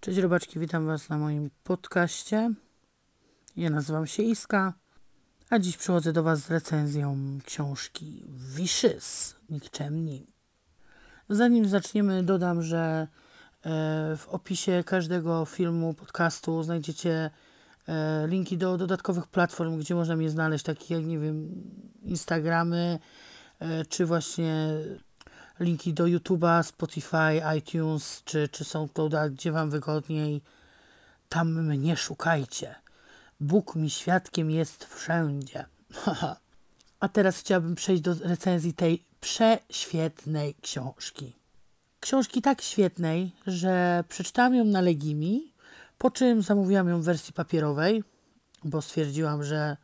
Cześć robaczki, witam Was na moim podcaście. Ja nazywam się Iska, a dziś przychodzę do Was z recenzją książki Vicious, Nikczemni. Zanim zaczniemy, dodam, że e, w opisie każdego filmu, podcastu znajdziecie e, linki do dodatkowych platform, gdzie można mnie znaleźć, takich jak, nie wiem, Instagramy, e, czy właśnie linki do YouTube'a, Spotify, iTunes czy, czy SoundClouda, gdzie Wam wygodniej. Tam mnie szukajcie. Bóg mi świadkiem jest wszędzie. A teraz chciałabym przejść do recenzji tej prześwietnej książki. Książki tak świetnej, że przeczytałam ją na Legimi, po czym zamówiłam ją w wersji papierowej, bo stwierdziłam, że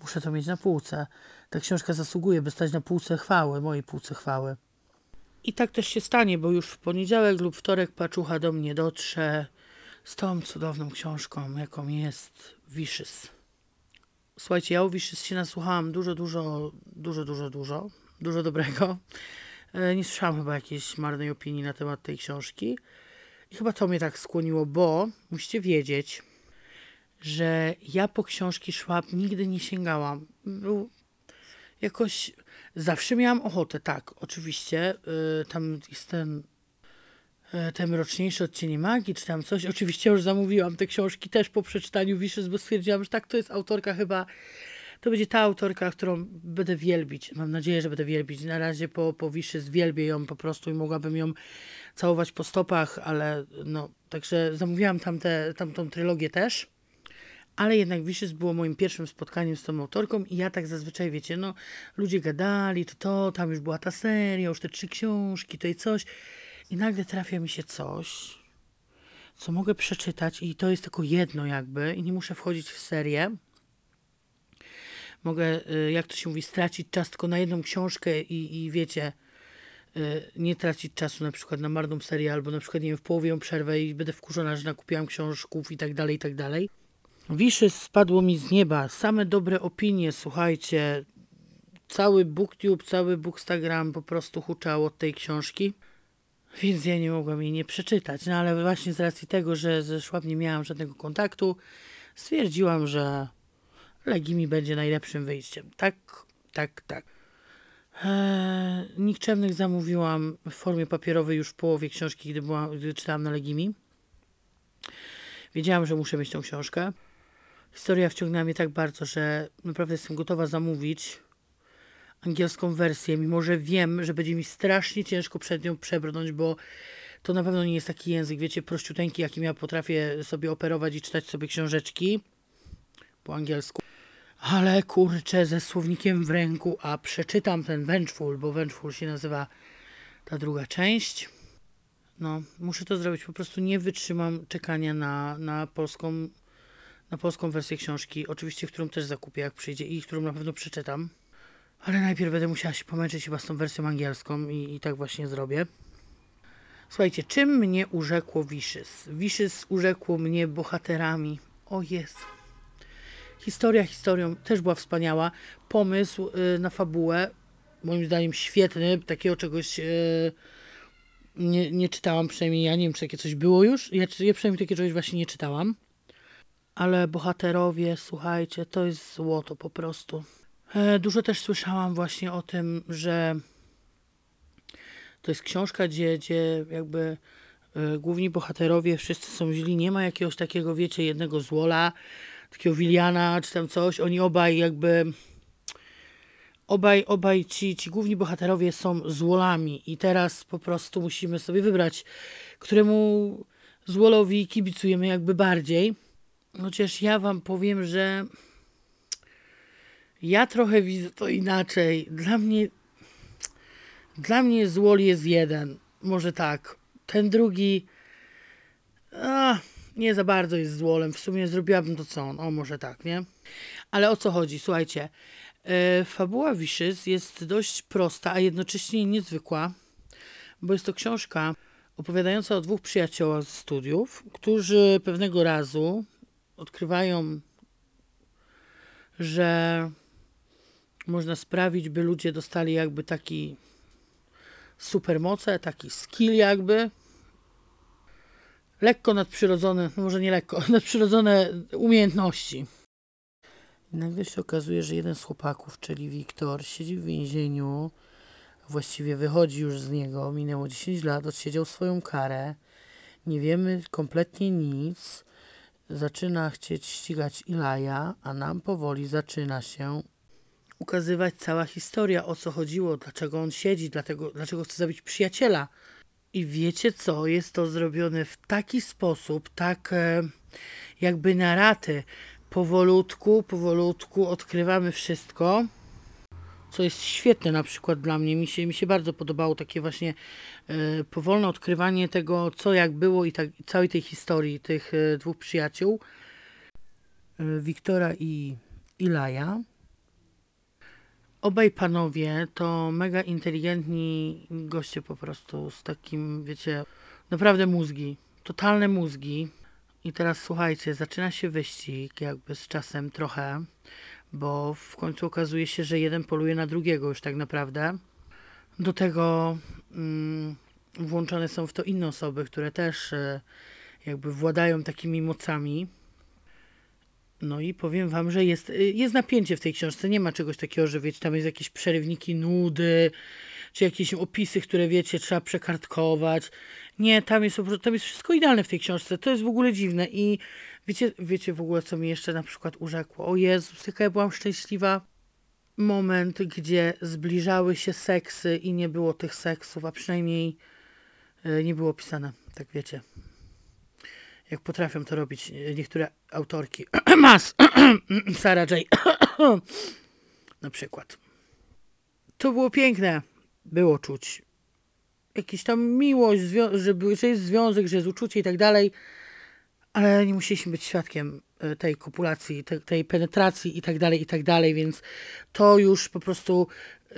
muszę to mieć na półce. Ta książka zasługuje, by stać na półce chwały, mojej półce chwały. I tak też się stanie, bo już w poniedziałek lub wtorek paczucha do mnie dotrze z tą cudowną książką, jaką jest Vicious. Słuchajcie, ja o Vicious się nasłuchałam dużo, dużo, dużo, dużo, dużo, dużo dobrego. E, nie słyszałam chyba jakiejś marnej opinii na temat tej książki. I chyba to mnie tak skłoniło, bo musicie wiedzieć, że ja po książki Schwab nigdy nie sięgałam. Był jakoś zawsze miałam ochotę, tak, oczywiście. Yy, tam jest ten, yy, ten mroczniejszy odcienie magii, czy tam coś. Oczywiście już zamówiłam te książki też po przeczytaniu Wishes, bo stwierdziłam, że tak, to jest autorka chyba. To będzie ta autorka, którą będę wielbić. Mam nadzieję, że będę wielbić. Na razie po, po Wishes wielbię ją po prostu i mogłabym ją całować po stopach, ale no, także zamówiłam tamte, tamtą trylogię też ale jednak Wishes było moim pierwszym spotkaniem z tą autorką i ja tak zazwyczaj, wiecie, no ludzie gadali, to to, tam już była ta seria, już te trzy książki, to i coś i nagle trafia mi się coś, co mogę przeczytać i to jest tylko jedno jakby i nie muszę wchodzić w serię. Mogę, y, jak to się mówi, stracić czas tylko na jedną książkę i, i wiecie, y, nie tracić czasu na przykład na marną serię albo na przykład, nie wiem, w połowie ją przerwę i będę wkurzona, że nakupiłam książków i tak dalej, i tak dalej. Wiszy spadło mi z nieba, same dobre opinie, słuchajcie. Cały booktube, cały bookstagram po prostu huczał od tej książki. Więc ja nie mogłam jej nie przeczytać. No ale właśnie z racji tego, że ze Szłab nie miałam żadnego kontaktu, stwierdziłam, że Legimi będzie najlepszym wyjściem. Tak, tak, tak. Eee, nikczemnych zamówiłam w formie papierowej już w połowie książki, gdy, była, gdy czytałam na Legimi. Wiedziałam, że muszę mieć tą książkę. Historia wciągnęła mnie tak bardzo, że naprawdę jestem gotowa zamówić angielską wersję, mimo że wiem, że będzie mi strasznie ciężko przed nią przebrnąć, bo to na pewno nie jest taki język, wiecie, prościuteńki, jakim ja potrafię sobie operować i czytać sobie książeczki po angielsku. Ale kurczę, ze słownikiem w ręku, a przeczytam ten Vengeful, bo Vengeful się nazywa ta druga część. No, muszę to zrobić. Po prostu nie wytrzymam czekania na, na polską na polską wersję książki, oczywiście, którą też zakupię jak przyjdzie i którą na pewno przeczytam. Ale najpierw będę musiała się pomęczyć chyba z tą wersją angielską i, i tak właśnie zrobię. Słuchajcie, czym mnie urzekło Wishes? Wishes urzekło mnie bohaterami. O Jezu. Historia historią też była wspaniała. Pomysł y, na fabułę, moim zdaniem świetny. Takiego czegoś y, nie, nie czytałam, przynajmniej ja nie wiem, czy takie coś było już. Ja, ja przynajmniej takiego czegoś właśnie nie czytałam. Ale bohaterowie, słuchajcie, to jest złoto po prostu. E, dużo też słyszałam właśnie o tym, że to jest książka, gdzie, gdzie jakby e, główni bohaterowie wszyscy są źli. Nie ma jakiegoś takiego, wiecie, jednego złola, takiego Wiliana czy tam coś. Oni obaj jakby obaj, obaj ci, ci główni bohaterowie są złolami i teraz po prostu musimy sobie wybrać, któremu złolowi kibicujemy jakby bardziej. Chociaż ja wam powiem, że ja trochę widzę to inaczej. Dla mnie dla mnie złol jest jeden. Może tak. Ten drugi a, nie za bardzo jest złolem. W sumie zrobiłabym to co on. O, może tak, nie? Ale o co chodzi? Słuchajcie. E, fabuła Wishes jest dość prosta, a jednocześnie niezwykła, bo jest to książka opowiadająca o dwóch przyjaciołach ze studiów, którzy pewnego razu odkrywają, że można sprawić, by ludzie dostali jakby taki supermoce, taki skill jakby. lekko nadprzyrodzone, no może nie lekko, nadprzyrodzone umiejętności. Nagle się okazuje, że jeden z chłopaków, czyli Wiktor, siedzi w więzieniu, właściwie wychodzi już z niego, minęło 10 lat, odsiedział swoją karę, nie wiemy kompletnie nic, zaczyna chcieć ścigać Ilaja, a nam powoli zaczyna się ukazywać cała historia, o co chodziło, dlaczego on siedzi, dlatego, dlaczego chce zabić przyjaciela. I wiecie co? Jest to zrobione w taki sposób, tak e, jakby na raty. Powolutku, powolutku odkrywamy wszystko, co jest świetne na przykład dla mnie. Mi się, mi się bardzo podobało takie właśnie e, powolne odkrywanie tego, co jak było i tak, całej tej historii tych e, dwóch przyjaciół, e, Wiktora i Ilaja. Obaj panowie to mega inteligentni goście po prostu z takim, wiecie, naprawdę mózgi, totalne mózgi. I teraz słuchajcie, zaczyna się wyścig jakby z czasem trochę, bo w końcu okazuje się, że jeden poluje na drugiego już tak naprawdę. Do tego mm, włączone są w to inne osoby, które też e, jakby władają takimi mocami. No i powiem wam, że jest, y, jest napięcie w tej książce. Nie ma czegoś takiego, że wiecie, tam jest jakieś przerywniki nudy, czy jakieś opisy, które wiecie, trzeba przekartkować. Nie, tam jest, tam jest wszystko idealne w tej książce. To jest w ogóle dziwne. I wiecie, wiecie w ogóle, co mi jeszcze na przykład urzekło? O Jezus, jaka ja byłam szczęśliwa. Moment, gdzie zbliżały się seksy i nie było tych seksów, a przynajmniej y, nie było opisane, tak wiecie jak potrafią to robić niektóre autorki. Mas, Sarah J. Na przykład. To było piękne. Było czuć. Jakiś tam miłość, że, że jest związek, że jest uczucie i tak dalej. Ale nie musieliśmy być świadkiem e, tej kopulacji, tej, tej penetracji i tak dalej, i tak dalej, więc to już po prostu y,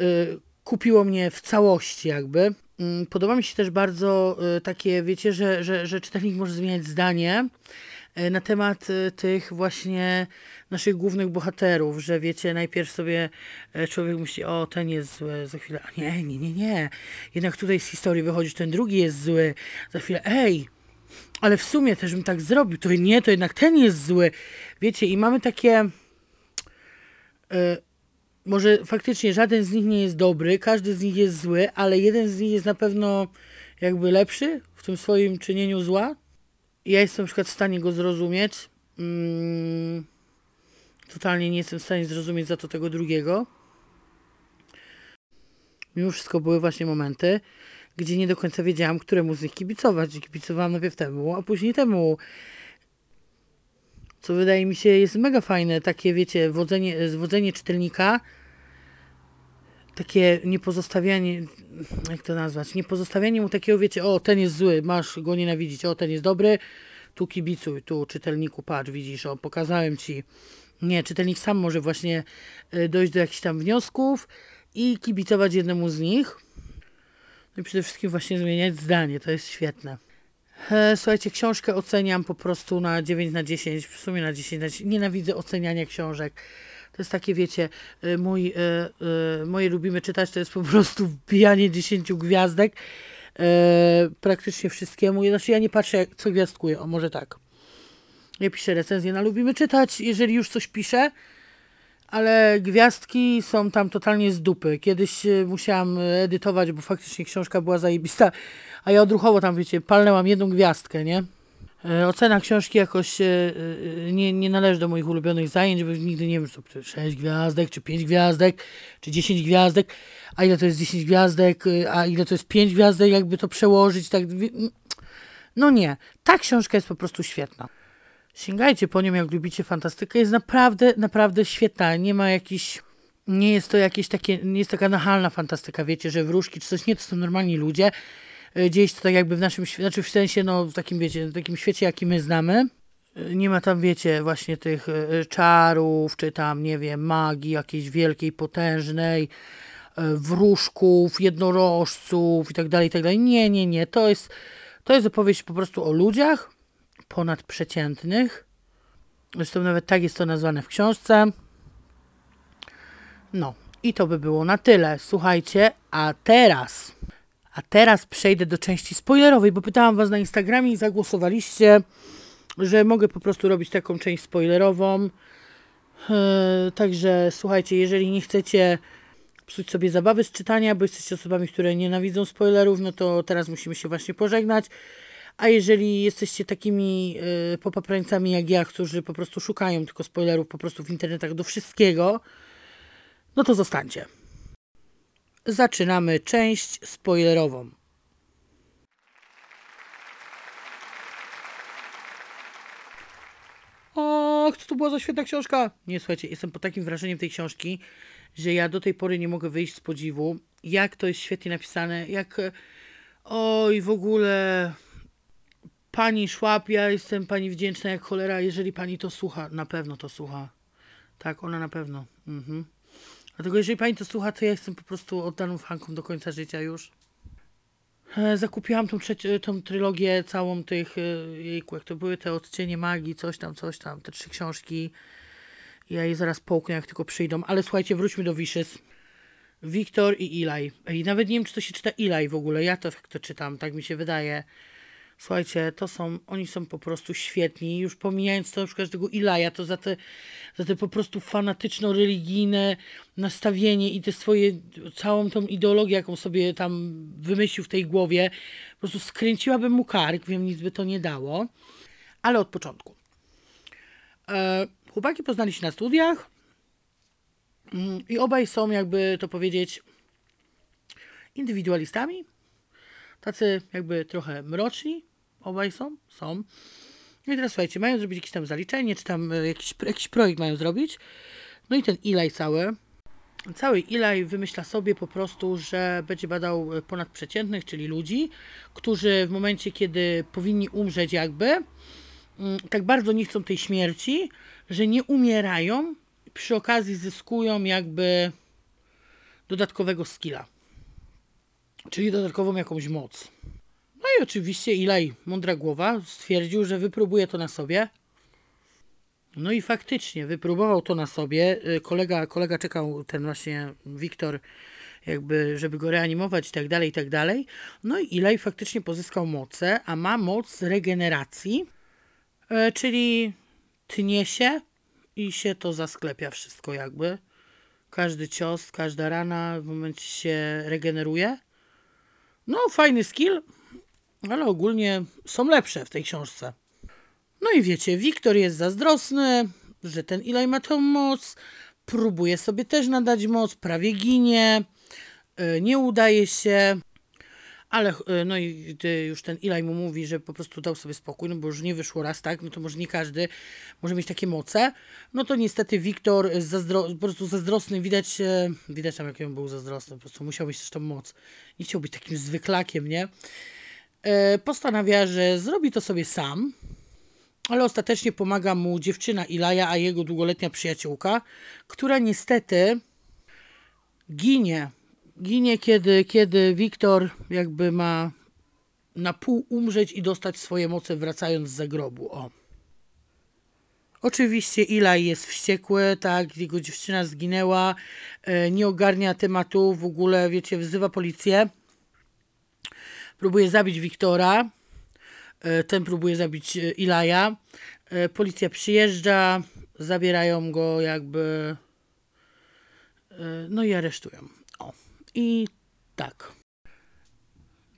kupiło mnie w całości jakby. Mm, podoba mi się też bardzo y, takie, wiecie, że, że, że czytelnik może zmieniać zdanie na temat y, tych właśnie naszych głównych bohaterów, że wiecie, najpierw sobie człowiek myśli, o ten jest zły, za chwilę, a nie, nie, nie, nie, jednak tutaj z historii wychodzi, ten drugi jest zły, za chwilę, ej, ale w sumie też bym tak zrobił, to nie, to jednak ten jest zły, wiecie, i mamy takie może faktycznie żaden z nich nie jest dobry, każdy z nich jest zły, ale jeden z nich jest na pewno jakby lepszy w tym swoim czynieniu zła. Ja jestem na przykład w stanie go zrozumieć. Mm, totalnie nie jestem w stanie zrozumieć za to tego drugiego. Mimo wszystko były właśnie momenty, gdzie nie do końca wiedziałam, któremu z nich kibicować. Kibicowałam najpierw temu, a później temu. Co wydaje mi się jest mega fajne, takie wiecie, wodzenie, zwodzenie czytelnika takie niepozostawianie, jak to nazwać, niepozostawianie mu takiego, wiecie, o, ten jest zły, masz go nienawidzić, o, ten jest dobry, tu kibicuj, tu czytelniku, patrz, widzisz, o, pokazałem ci. Nie, czytelnik sam może właśnie y, dojść do jakichś tam wniosków i kibicować jednemu z nich. No i przede wszystkim właśnie zmieniać zdanie, to jest świetne. E, słuchajcie, książkę oceniam po prostu na 9 na 10, w sumie na 10 na 10. Nienawidzę oceniania książek. To jest takie, wiecie, y, mój, y, y, moje lubimy czytać, to jest po prostu wbijanie 10 gwiazdek praktycznie wszystkiemu. Znaczy ja nie patrzę, co gwiazdkuję, o może tak. Ja piszę recenzję na lubimy czytać, jeżeli już coś piszę, ale gwiazdki są tam totalnie z dupy. Kiedyś musiałam edytować, bo faktycznie książka była zajebista, a ja odruchowo tam, wiecie, palnęłam jedną gwiazdkę, nie? E, ocena książki jakoś e, e, nie, nie należy do moich ulubionych zajęć, bo nigdy nie wiem, czy to 6 gwiazdek, czy 5 gwiazdek, czy 10 gwiazdek, a ile to jest 10 gwiazdek, a ile to jest 5 gwiazdek, jakby to przełożyć, tak. No nie, ta książka jest po prostu świetna. Sięgajcie po nią, jak lubicie fantastykę, jest naprawdę, naprawdę świetna. Nie ma jakichś nie jest to jakieś takie, nie jest taka nachalna fantastyka, wiecie, że wróżki czy coś, nie, to są normalni ludzie E, się to tak jakby w naszym, znaczy w sensie, no w takim, wiecie, w takim świecie, jaki my znamy. E, nie ma tam, wiecie, właśnie tych e, czarów, czy tam, nie wiem, magii jakiejś wielkiej, potężnej, wróżków, jednorożców i tak dalej, i tak dalej. Nie, nie, nie. To jest, to jest opowieść po prostu o ludziach ponadprzeciętnych. Zresztą nawet tak jest to nazwane w książce. No, i to by było na tyle. Słuchajcie, a teraz A teraz przejdę do części spoilerowej, bo pytałam Was na Instagramie i zagłosowaliście, że mogę po prostu robić taką część spoilerową. Yy, także słuchajcie, jeżeli nie chcecie psuć sobie zabawy z czytania, bo jesteście osobami, które nienawidzą spoilerów, no to teraz musimy się właśnie pożegnać. A jeżeli jesteście takimi yy, popaprańcami jak ja, którzy po prostu szukają tylko spoilerów po prostu w internetach do wszystkiego, no to zostańcie. Zaczynamy część spoilerową. O, co to była za świetna książka? Nie, słuchajcie, jestem pod takim wrażeniem tej książki, że ja do tej pory nie mogę wyjść z podziwu, jak to jest świetnie napisane, jak... Oj, w ogóle... Pani Szłap, ja jestem pani wdzięczna jak cholera, jeżeli pani to słucha. Na pewno to słucha. Tak, ona na pewno. Mhm. Dlatego jeżeli pani to słucha, to ja jestem po prostu oddaną fanką do końca życia już. E, zakupiłam tą, trzeci, tą trylogię całą tych, e, jejku, jak to były te odcienie magii, coś tam, coś tam, te trzy książki. Ja je zaraz połknę, jak tylko przyjdą. Ale słuchajcie, wróćmy do Wishes. Wiktor i Eli. I nawet nie wiem, czy to się czyta Eli w ogóle. Ja to, to czytam, tak mi się wydaje. Słuchajcie, to są, oni są po prostu świetni. Już pomijając to już każdego Ilaja, to za te, za te po prostu fanatyczno-religijne nastawienie i te swoje, całą tą ideologię, jaką sobie tam wymyślił w tej głowie, po prostu skręciłabym mu kark, wiem, nic by to nie dało. Ale od początku. E, chłopaki poznali się na studiach mm, i obaj są, jakby to powiedzieć, indywidualistami tacy jakby trochę mroczni, obaj są, są. No i teraz słuchajcie, mają zrobić jakieś tam zaliczenie, czy tam e, jakiś, jakiś projekt mają zrobić. No i ten Eli cały, cały Eli wymyśla sobie po prostu, że będzie badał ponadprzeciętnych, czyli ludzi, którzy w momencie, kiedy powinni umrzeć jakby, mm, tak bardzo nie chcą tej śmierci, że nie umierają, przy okazji zyskują jakby dodatkowego skilla czyli dodatkową jakąś moc. No i oczywiście Ilaj, mądra głowa, stwierdził, że wypróbuje to na sobie. No i faktycznie wypróbował to na sobie. Y, kolega, kolega czekał, ten właśnie Wiktor, jakby, żeby go reanimować i tak dalej, i tak dalej. No i Ilaj faktycznie pozyskał moce, a ma moc regeneracji, e, czyli tnie się i się to zasklepia wszystko jakby. Każdy cios, każda rana w momencie się regeneruje. No, fajny skill, ale ogólnie są lepsze w tej książce. No i wiecie, Wiktor jest zazdrosny, że ten Ilaj ma tą moc, próbuje sobie też nadać moc, prawie ginie, e, nie udaje się, ale e, no i już ten Ilaj mu mówi, że po prostu dał sobie spokój, no bo już nie wyszło raz, tak, no to może nie każdy może mieć takie moce. No to niestety Wiktor zazdro, po prostu zazdrosny, widać, e, widać tam jak on był zazdrosny, po prostu musiał mieć też tą moc. Nie chciał być takim zwyklakiem, nie? E, postanawia, że zrobi to sobie sam, ale ostatecznie pomaga mu dziewczyna Ilaja, a jego długoletnia przyjaciółka, która niestety ginie ginie, kiedy, kiedy Wiktor jakby ma na pół umrzeć i dostać swoje moce wracając z zagrobu. O. Oczywiście Ilaj jest wściekły, tak, jego dziewczyna zginęła, e, nie ogarnia tematu, w ogóle, wiecie, wzywa policję. Próbuje zabić Wiktora, e, ten próbuje zabić e, Ilaja. Policja przyjeżdża, zabierają go jakby, no i aresztują. I tak.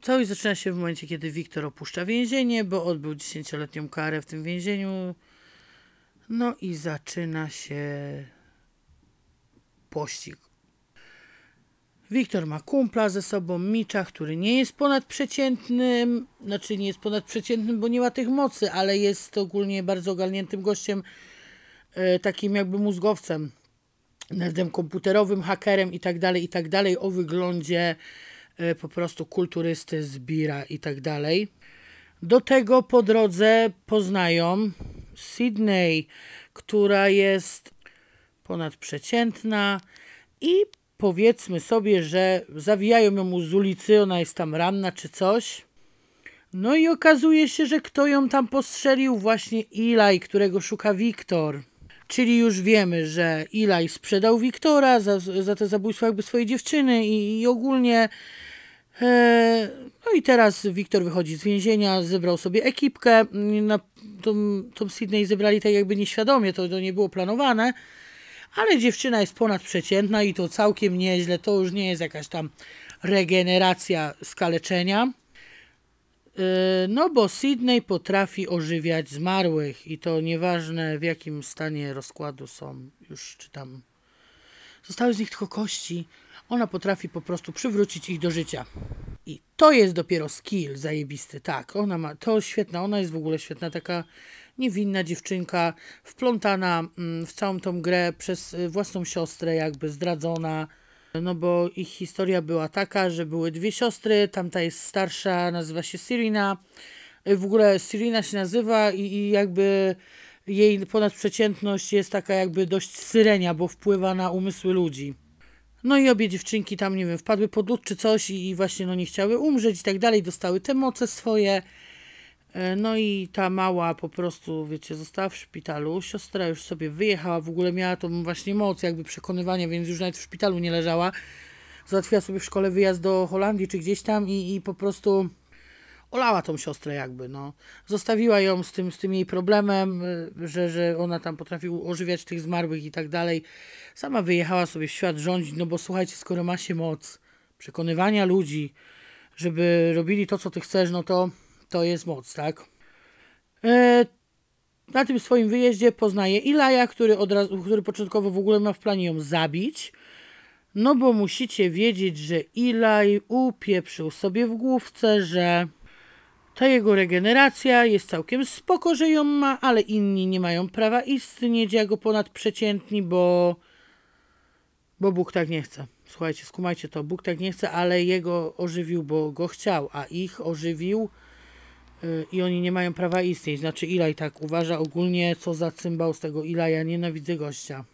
Całość zaczyna się w momencie, kiedy Wiktor opuszcza więzienie, bo odbył 10-letnią karę w tym więzieniu. No i zaczyna się pościg. Wiktor ma kumpla ze sobą, Micza, który nie jest ponadprzeciętnym, znaczy nie jest ponadprzeciętnym, bo nie ma tych mocy, ale jest ogólnie bardzo ogarniętym gościem, e, takim jakby mózgowcem nerdem komputerowym, hakerem i tak dalej, i tak dalej, o wyglądzie e, po prostu kulturysty z Bira i tak dalej. Do tego po drodze poznają Sydney, która jest ponadprzeciętna i powiedzmy sobie, że zawijają ją z ulicy, ona jest tam ranna czy coś. No i okazuje się, że kto ją tam postrzelił? Właśnie Eli, którego szuka Wiktor. Czyli już wiemy, że Eli sprzedał Wiktora za, za te zabójstwo jakby swojej dziewczyny i, i ogólnie E, no i teraz Wiktor wychodzi z więzienia, zebrał sobie ekipkę. Na tą, tą Sydney zebrali tak jakby nieświadomie, to, to nie było planowane. Ale dziewczyna jest ponadprzeciętna i to całkiem nieźle. To już nie jest jakaś tam regeneracja skaleczenia. E, no bo Sydney potrafi ożywiać zmarłych i to nieważne w jakim stanie rozkładu są. Już czytam. Zostały z nich tylko kości. Ona potrafi po prostu przywrócić ich do życia. I to jest dopiero skill zajebisty, tak. Ona ma, to świetna, ona jest w ogóle świetna, taka niewinna dziewczynka, wplątana mm, w całą tą grę przez y, własną siostrę, jakby zdradzona. No bo ich historia była taka, że były dwie siostry, tamta jest starsza, nazywa się Sirina. W ogóle Sirina się nazywa i, i jakby jej ponadprzeciętność jest taka jakby dość syrenia, bo wpływa na umysły ludzi. No i obie dziewczynki tam, nie wiem, wpadły pod lód czy coś i, i właśnie no nie chciały umrzeć i tak dalej, dostały te moce swoje. E, no i ta mała po prostu, wiecie, została w szpitalu. Siostra już sobie wyjechała, w ogóle miała tą właśnie moc jakby przekonywania, więc już nawet w szpitalu nie leżała. Załatwiła sobie w szkole wyjazd do Holandii czy gdzieś tam i, i po prostu olała tą siostrę jakby, no. Zostawiła ją z tym, z tym jej problemem, y, że, że ona tam potrafi ożywiać tych zmarłych i tak dalej. Sama wyjechała sobie w świat rządzić, no bo słuchajcie, skoro ma się moc przekonywania ludzi, żeby robili to, co ty chcesz, no to to jest moc, tak? E, na tym swoim wyjeździe poznaje Ilaja, który, od razu, który początkowo w ogóle ma w planie ją zabić. No bo musicie wiedzieć, że Ilaj upieprzył sobie w główce, że ta jego regeneracja jest całkiem spoko, że ją ma, ale inni nie mają prawa istnieć jako ponadprzeciętni, bo, bo Bóg tak nie chce. Słuchajcie, skumajcie to, Bóg tak nie chce, ale jego ożywił, bo go chciał, a ich ożywił i oni nie mają prawa istnieć. Znaczy Ilaj tak uważa ogólnie, co za cymbał z tego Ilaja, nienawidzę gościa.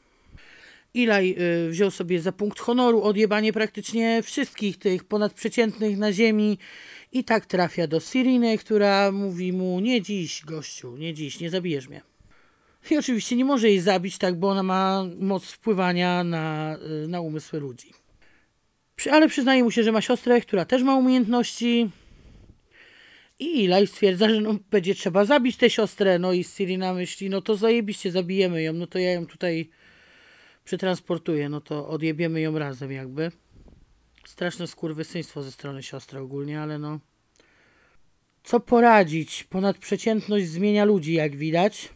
Ilaj y, wziął sobie za punkt honoru odjebanie praktycznie wszystkich tych ponadprzeciętnych na ziemi i tak trafia do Siriny, która mówi mu nie dziś gościu, nie dziś, nie zabijesz mnie. I oczywiście nie może jej zabić tak, bo ona ma moc wpływania na, y, na umysły ludzi. Ale przyznaje mu się, że ma siostrę, która też ma umiejętności. I Ilaj stwierdza, że no, będzie trzeba zabić tę siostrę. No i Sirina myśli, no to zajebiście, zabijemy ją. No to ja ją tutaj przetransportuję, no to odjebiemy ją razem jakby. Straszne skurwysyństwo ze strony siostry ogólnie, ale no... Co poradzić? Ponadprzeciętność zmienia ludzi, jak widać.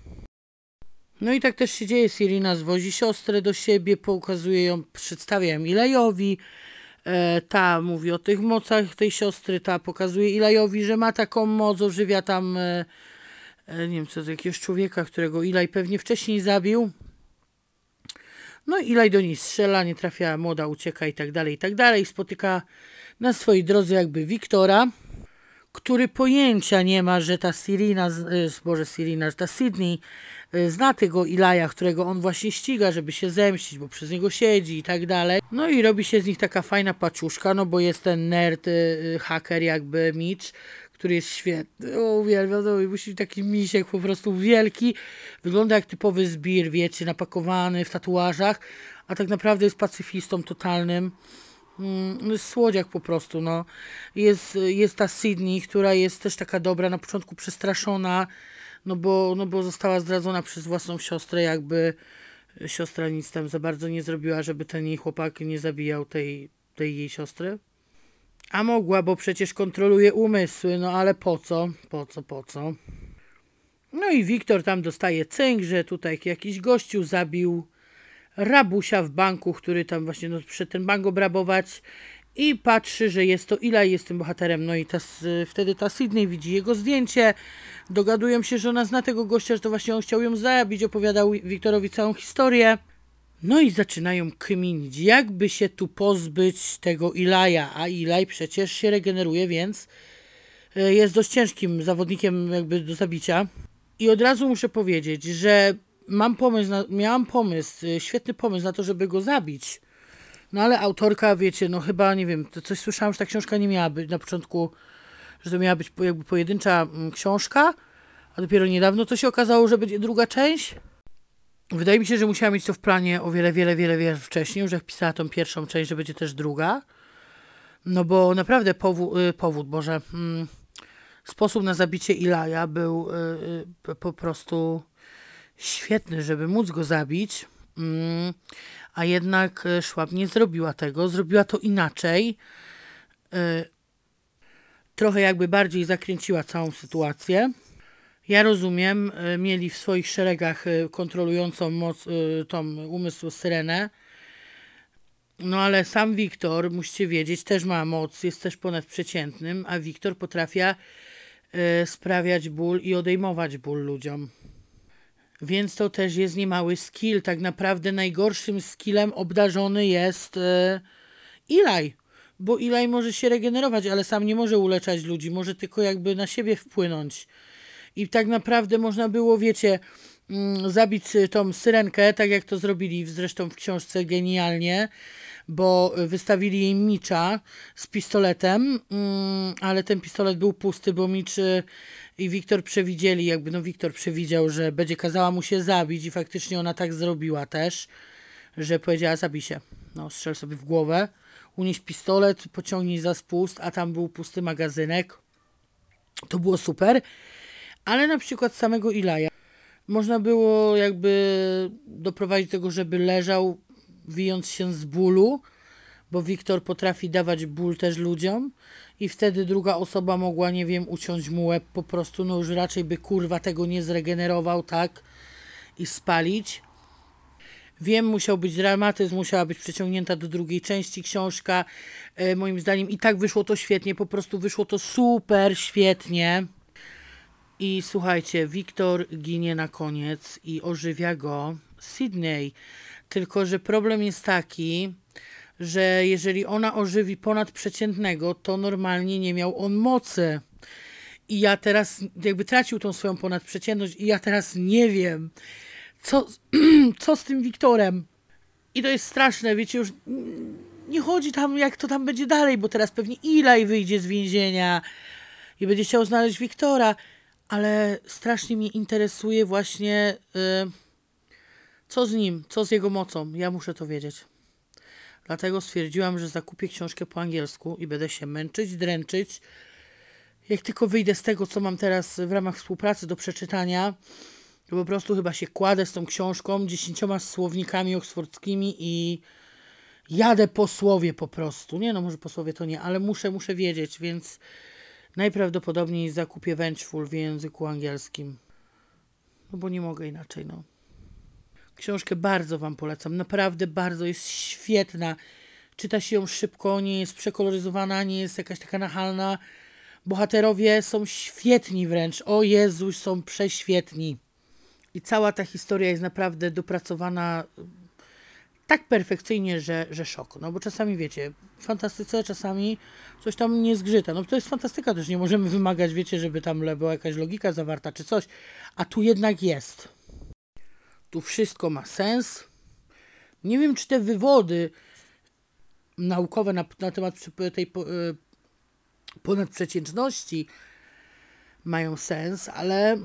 No i tak też się dzieje. Sirina zwozi siostrę do siebie, pokazuje ją, przedstawia ją Ilajowi. E, ta mówi o tych mocach tej siostry, ta pokazuje Ilajowi, że ma taką moc, ożywia tam, e, e, nie wiem co, jakiegoś człowieka, którego Ilaj pewnie wcześniej zabił. No i Ilaj do niej strzela, nie trafia, młoda ucieka i tak dalej, i tak dalej. Spotyka na swojej drodze jakby Wiktora, który pojęcia nie ma, że ta Sirina, y, Boże Sirina, że ta Sydney y, zna tego Ilaja, którego on właśnie ściga, żeby się zemścić, bo przez niego siedzi i tak dalej. No i robi się z nich taka fajna paczuszka, no bo jest ten nerd, y, haker jakby Mitch, który jest świetny. O, uwielbiam, to musi być taki misiek po prostu wielki. Wygląda jak typowy zbir, wiecie, napakowany w tatuażach, a tak naprawdę jest pacyfistą totalnym. Mm, słodziak po prostu, no. Jest, jest ta Sydney, która jest też taka dobra, na początku przestraszona, no bo, no bo została zdradzona przez własną siostrę, jakby siostra nic tam za bardzo nie zrobiła, żeby ten jej chłopak nie zabijał tej, tej jej siostry. A mogła, bo przecież kontroluje umysły, no ale po co? Po co, po co? No i Wiktor tam dostaje cynk, że tutaj jakiś gościu zabił rabusia w banku, który tam właśnie no, przyszedł ten bank obrabować i patrzy, że jest to Ila jest tym bohaterem. No i ta, wtedy ta Sydney widzi jego zdjęcie, dogadują się, że ona zna tego gościa, że to właśnie on chciał ją zabić, opowiadał Wiktorowi całą historię. No i zaczynają kminić, jakby się tu pozbyć tego Ilaja, a Ilaj przecież się regeneruje, więc e, jest dość ciężkim zawodnikiem jakby do zabicia. I od razu muszę powiedzieć, że mam pomysł, na, miałam pomysł, e, świetny pomysł na to, żeby go zabić. No ale autorka, wiecie, no chyba, nie wiem, to coś słyszałam, że ta książka nie miała być na początku, że to miała być jakby pojedyncza mm, książka, a dopiero niedawno to się okazało, że będzie druga część. Wydaje mi się, że musiała mieć to w planie o wiele, wiele, wiele, wiele wcześniej, już jak pisała tą pierwszą część, że będzie też druga. No bo naprawdę powód, powód Boże, mm, sposób na zabicie Ilaja był y, y, po prostu świetny, żeby móc go zabić. Mm, a jednak y, Szłap nie zrobiła tego, zrobiła to inaczej. Trochę jakby bardziej zakręciła całą sytuację. Ja rozumiem, mieli w swoich szeregach kontrolującą moc, tą umysł Syrenę, no ale sam Wiktor, musicie wiedzieć, też ma moc, jest też ponadprzeciętnym, a Wiktor potrafi e, sprawiać ból i odejmować ból ludziom. Więc to też jest niemały skill. Tak naprawdę najgorszym skillem obdarzony jest e, Ilaj. Bo Ilaj może się regenerować, ale sam nie może uleczać ludzi, może tylko jakby na siebie wpłynąć. I tak naprawdę można było, wiecie, mm, zabić tą syrenkę, tak jak to zrobili zresztą w książce genialnie, bo wystawili jej Micza z pistoletem, mm, ale ten pistolet był pusty, bo Micz i Wiktor przewidzieli, jakby no Wiktor przewidział, że będzie kazała mu się zabić i faktycznie ona tak zrobiła też, że powiedziała zabij się, no strzel sobie w głowę, unieś pistolet, pociągnij za spust, a tam był pusty magazynek. To było super, ale na przykład samego Ilaja można było jakby doprowadzić do tego, żeby leżał wijąc się z bólu, bo Wiktor potrafi dawać ból też ludziom i wtedy druga osoba mogła, nie wiem, uciąć mu łeb po prostu, no już raczej by kurwa tego nie zregenerował, tak, i spalić. Wiem, musiał być dramatyzm, musiała być przeciągnięta do drugiej części książka. E, moim zdaniem i tak wyszło to świetnie, po prostu wyszło to super świetnie. I słuchajcie, Wiktor ginie na koniec i ożywia go Sydney. Tylko, że problem jest taki, że jeżeli ona ożywi ponadprzeciętnego, to normalnie nie miał on mocy. I ja teraz jakby tracił tą swoją ponadprzeciętność i ja teraz nie wiem, co, co z tym Wiktorem. I to jest straszne, wiecie, już nie chodzi tam, jak to tam będzie dalej, bo teraz pewnie Ilaj wyjdzie z więzienia i będzie chciał znaleźć Wiktora, ale strasznie mnie interesuje właśnie... Yy, co z nim? Co z jego mocą? Ja muszę to wiedzieć. Dlatego stwierdziłam, że zakupię książkę po angielsku i będę się męczyć, dręczyć. Jak tylko wyjdę z tego, co mam teraz w ramach współpracy do przeczytania, to po prostu chyba się kładę z tą książką, dziesięcioma słownikami oksfordzkimi i jadę po słowie po prostu. Nie no, może po słowie to nie, ale muszę, muszę wiedzieć, więc najprawdopodobniej zakupię Vengeful w języku angielskim. No bo nie mogę inaczej, no. Książkę bardzo Wam polecam, naprawdę bardzo, jest świetna. Czyta się ją szybko, nie jest przekoloryzowana, nie jest jakaś taka nachalna. Bohaterowie są świetni wręcz. O Jezus, są prześwietni. I cała ta historia jest naprawdę dopracowana tak perfekcyjnie, że, że szok. No bo czasami wiecie, w fantastyce czasami coś tam nie zgrzyta. No to jest fantastyka też, nie możemy wymagać, wiecie, żeby tam była jakaś logika zawarta czy coś, a tu jednak jest. Tu wszystko ma sens. Nie wiem, czy te wywody naukowe na, na temat tej e, ponadprzeciętności mają sens, ale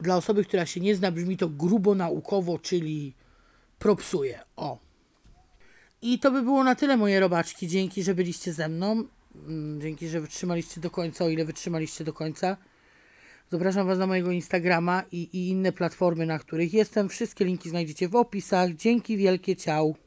dla osoby, która się nie zna, brzmi to grubo naukowo, czyli propsuje. O. I to by było na tyle, moje robaczki. Dzięki, że byliście ze mną. Mm, dzięki, że wytrzymaliście do końca, o ile wytrzymaliście do końca. Zapraszam Was na mojego Instagrama i, i inne platformy, na których jestem. Wszystkie linki znajdziecie w opisach. Dzięki wielkie, ciao.